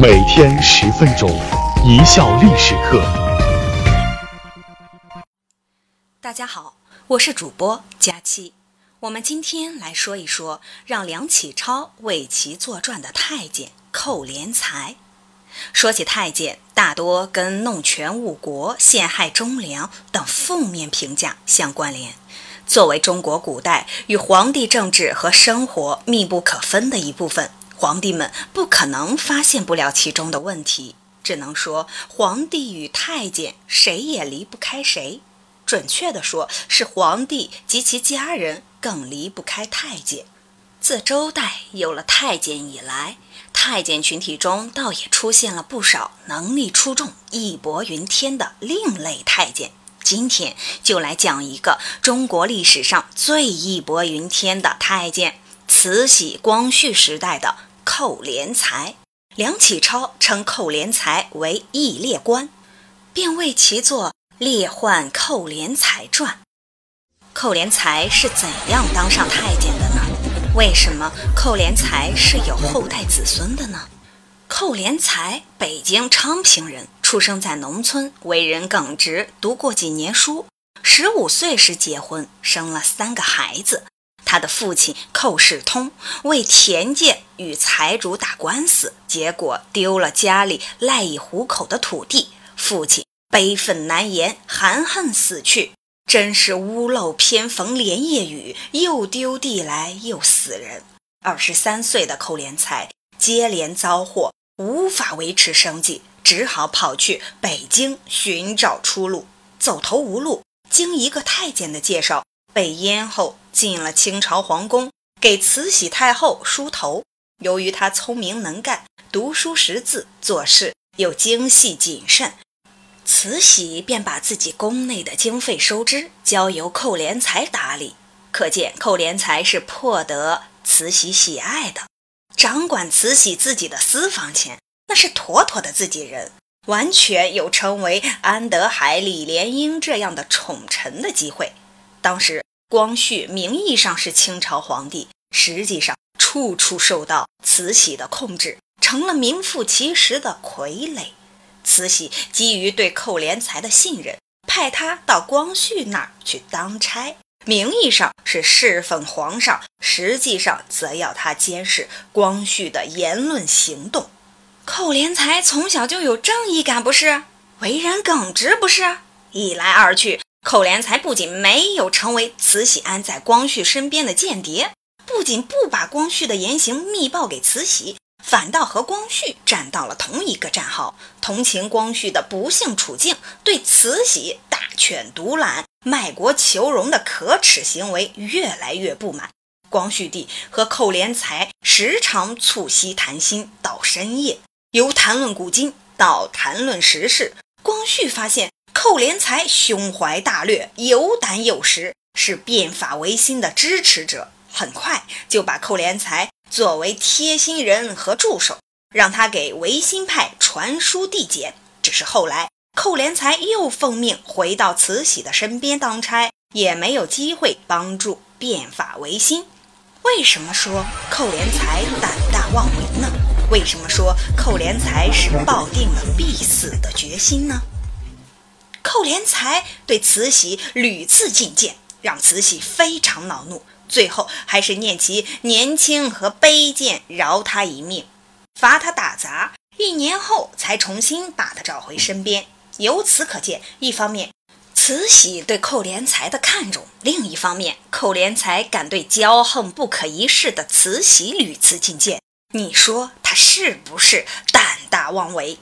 每天十分钟，一笑历史课。大家好，我是主播佳期。我们今天来说一说让梁启超为其作传的太监寇连才。说起太监，大多跟弄权误国、陷害忠良等负面评价相关联。作为中国古代与皇帝政治和生活密不可分的一部分，皇帝们不可能发现不了其中的问题，只能说皇帝与太监谁也离不开谁。准确的说，是皇帝及其家人更离不开太监。自周代有了太监以来，太监群体中倒也出现了不少能力出众、义薄云天的另类太监。今天就来讲一个中国历史上最义薄云天的太监——慈禧、光绪时代的寇连才。梁启超称寇连才为义列官，便为其作《列宦寇连才传》。寇连才是怎样当上太监的呢？为什么寇连才是有后代子孙的呢？寇连才，北京昌平人。出生在农村，为人耿直，读过几年书。十五岁时结婚，生了三个孩子。他的父亲寇世通为田界与财主打官司，结果丢了家里赖以糊口的土地。父亲悲愤难言，含恨死去。真是屋漏偏逢连夜雨，又丢地来又死人。二十三岁的寇连才接连遭祸，无法维持生计。只好跑去北京寻找出路，走投无路，经一个太监的介绍，被阉后进了清朝皇宫，给慈禧太后梳头。由于他聪明能干，读书识字，做事又精细谨慎，慈禧便把自己宫内的经费收支交由寇连才打理。可见寇连才是颇得慈禧喜爱的，掌管慈禧自己的私房钱。那是妥妥的自己人，完全有成为安德海、李莲英这样的宠臣的机会。当时光绪名义上是清朝皇帝，实际上处处受到慈禧的控制，成了名副其实的傀儡。慈禧基于对寇连才的信任，派他到光绪那儿去当差，名义上是侍奉皇上，实际上则要他监视光绪的言论行动。寇连才从小就有正义感，不是？为人耿直，不是？一来二去，寇连才不仅没有成为慈禧安在光绪身边的间谍，不仅不把光绪的言行密报给慈禧，反倒和光绪站到了同一个战壕，同情光绪的不幸处境，对慈禧大权独揽、卖国求荣的可耻行为越来越不满。光绪帝和寇连才时常促膝谈心到深夜。由谈论古今到谈论时事，光绪发现寇连才胸怀大略，有胆有识，是变法维新的支持者。很快就把寇连才作为贴心人和助手，让他给维新派传书递简。只是后来寇连才又奉命回到慈禧的身边当差，也没有机会帮助变法维新。为什么说寇连才胆大妄为呢？为什么说寇连才是抱定了必死的决心呢？寇连才对慈禧屡次进谏，让慈禧非常恼怒，最后还是念其年轻和卑贱，饶他一命，罚他打杂。一年后才重新把他找回身边。由此可见，一方面慈禧对寇连才的看重，另一方面寇连才敢对骄横不可一世的慈禧屡次进谏。你说他是不是胆大妄为？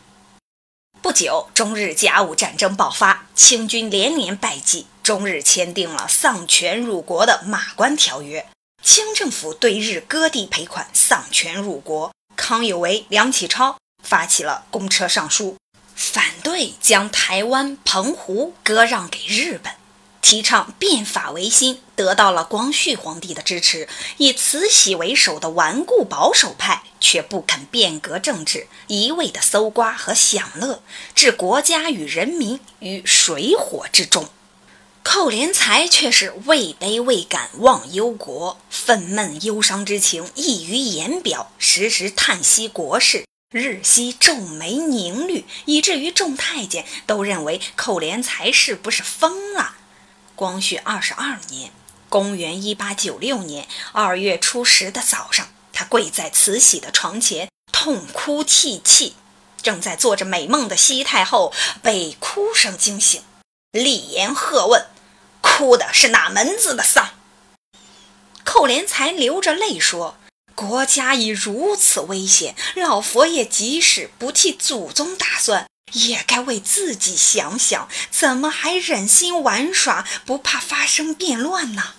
不久，中日甲午战争爆发，清军连连败绩，中日签订了丧权辱国的《马关条约》，清政府对日割地赔款，丧权辱国。康有为、梁启超发起了公车上书，反对将台湾、澎湖割让给日本。提倡变法维新，得到了光绪皇帝的支持。以慈禧为首的顽固保守派却不肯变革政治，一味的搜刮和享乐，置国家与人民于水火之中。寇连才却是位卑未敢忘忧国，愤懑忧伤之情溢于言表，时时叹息国事，日夕皱眉凝虑，以至于众太监都认为寇连才是不是疯了。光绪二十二年（公元一八九六年）二月初十的早上，他跪在慈禧的床前，痛哭涕泣。正在做着美梦的西太后被哭声惊醒，厉言喝问：“哭的是哪门子的丧？”寇连才流着泪说。国家已如此危险，老佛爷即使不替祖宗打算，也该为自己想想，怎么还忍心玩耍，不怕发生变乱呢？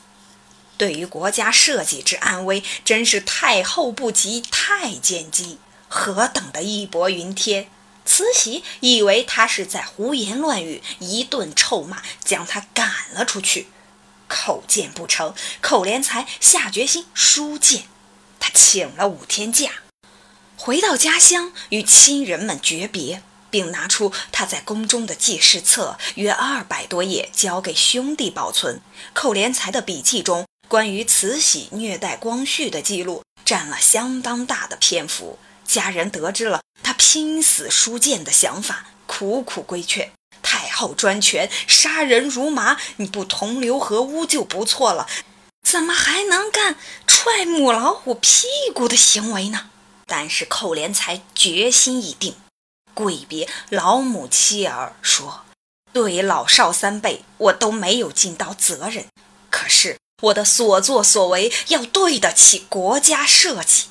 对于国家社稷之安危，真是太后不急太监急，何等的义薄云天！慈禧以为他是在胡言乱语，一顿臭骂，将他赶了出去。叩见不成，寇连才下决心书谏。他请了五天假，回到家乡与亲人们诀别，并拿出他在宫中的记事册约二百多页，交给兄弟保存。寇连才的笔记中，关于慈禧虐待光绪的记录占了相当大的篇幅。家人得知了他拼死书谏的想法，苦苦规劝太后专权，杀人如麻，你不同流合污就不错了。怎么还能干踹母老虎屁股的行为呢？但是寇连才决心已定，跪别老母妻儿，说：“对老少三辈，我都没有尽到责任。可是我的所作所为要对得起国家社稷，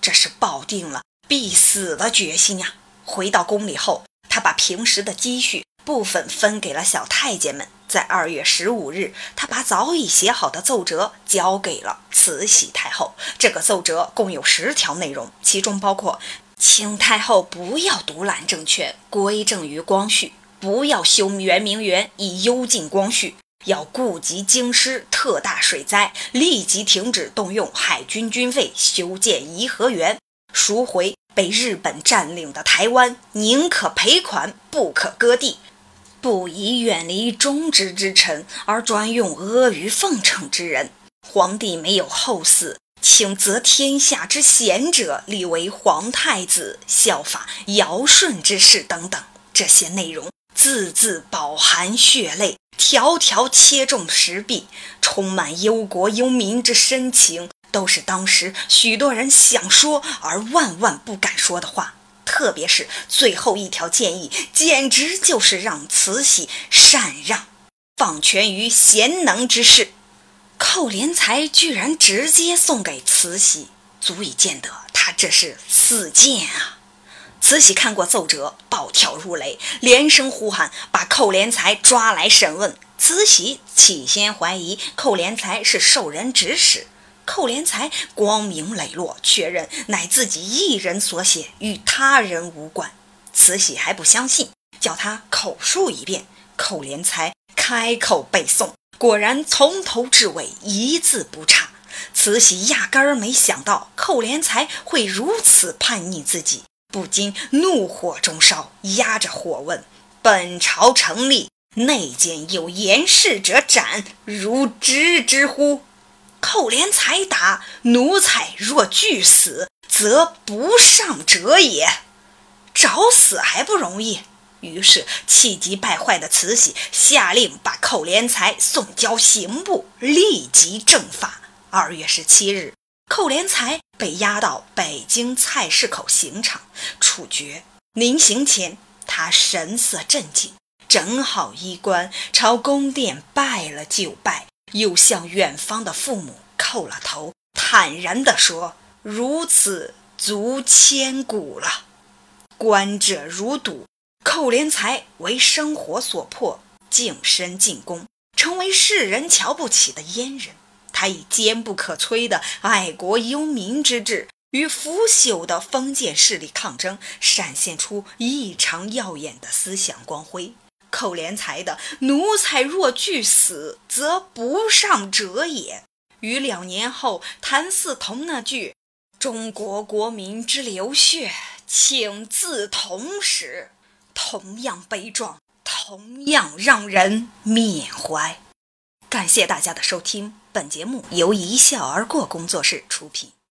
这是抱定了必死的决心呀。”回到宫里后，他把平时的积蓄部分分给了小太监们。在二月十五日，他把早已写好的奏折交给了慈禧太后。这个奏折共有十条内容，其中包括：请太后不要独揽政权，归政于光绪；不要修圆明园以幽禁光绪；要顾及京师特大水灾，立即停止动用海军军费修建颐和园，赎回被日本占领的台湾，宁可赔款，不可割地。不宜远离忠直之臣，而专用阿谀奉承之人。皇帝没有后嗣，请择天下之贤者立为皇太子，效法尧舜之事等等。这些内容字字饱含血泪，条条切中时弊，充满忧国忧民之深情，都是当时许多人想说而万万不敢说的话。特别是最后一条建议，简直就是让慈禧禅让，放权于贤能之士。寇连才居然直接送给慈禧，足以见得他这是死谏啊！慈禧看过奏折，暴跳如雷，连声呼喊，把寇连才抓来审问。慈禧起先怀疑寇连才是受人指使。寇连才光明磊落确认乃自己一人所写，与他人无关。慈禧还不相信，叫他口述一遍。寇连才开口背诵，果然从头至尾一字不差。慈禧压根儿没想到寇连才会如此叛逆自己，不禁怒火中烧，压着火问：“本朝成立，内奸有言事者斩，如知之乎？”寇连才答：“奴才若拒死，则不上者也。找死还不容易。”于是气急败坏的慈禧下令把寇连才送交刑部，立即正法。二月十七日，寇连才被押到北京菜市口刑场处决。临刑前，他神色镇静，整好衣冠，朝宫殿拜了就拜。又向远方的父母叩了头，坦然地说：“如此足千古了。”观者如睹。寇连才为生活所迫，净身进宫，成为世人瞧不起的阉人。他以坚不可摧的爱国忧民之志，与腐朽的封建势力抗争，闪现出异常耀眼的思想光辉。寇连才的“奴才若惧死，则不上者也”，与两年后谭嗣同那句“中国国民之流血，请自同”时，同样悲壮，同样让人缅怀。感谢大家的收听，本节目由一笑而过工作室出品。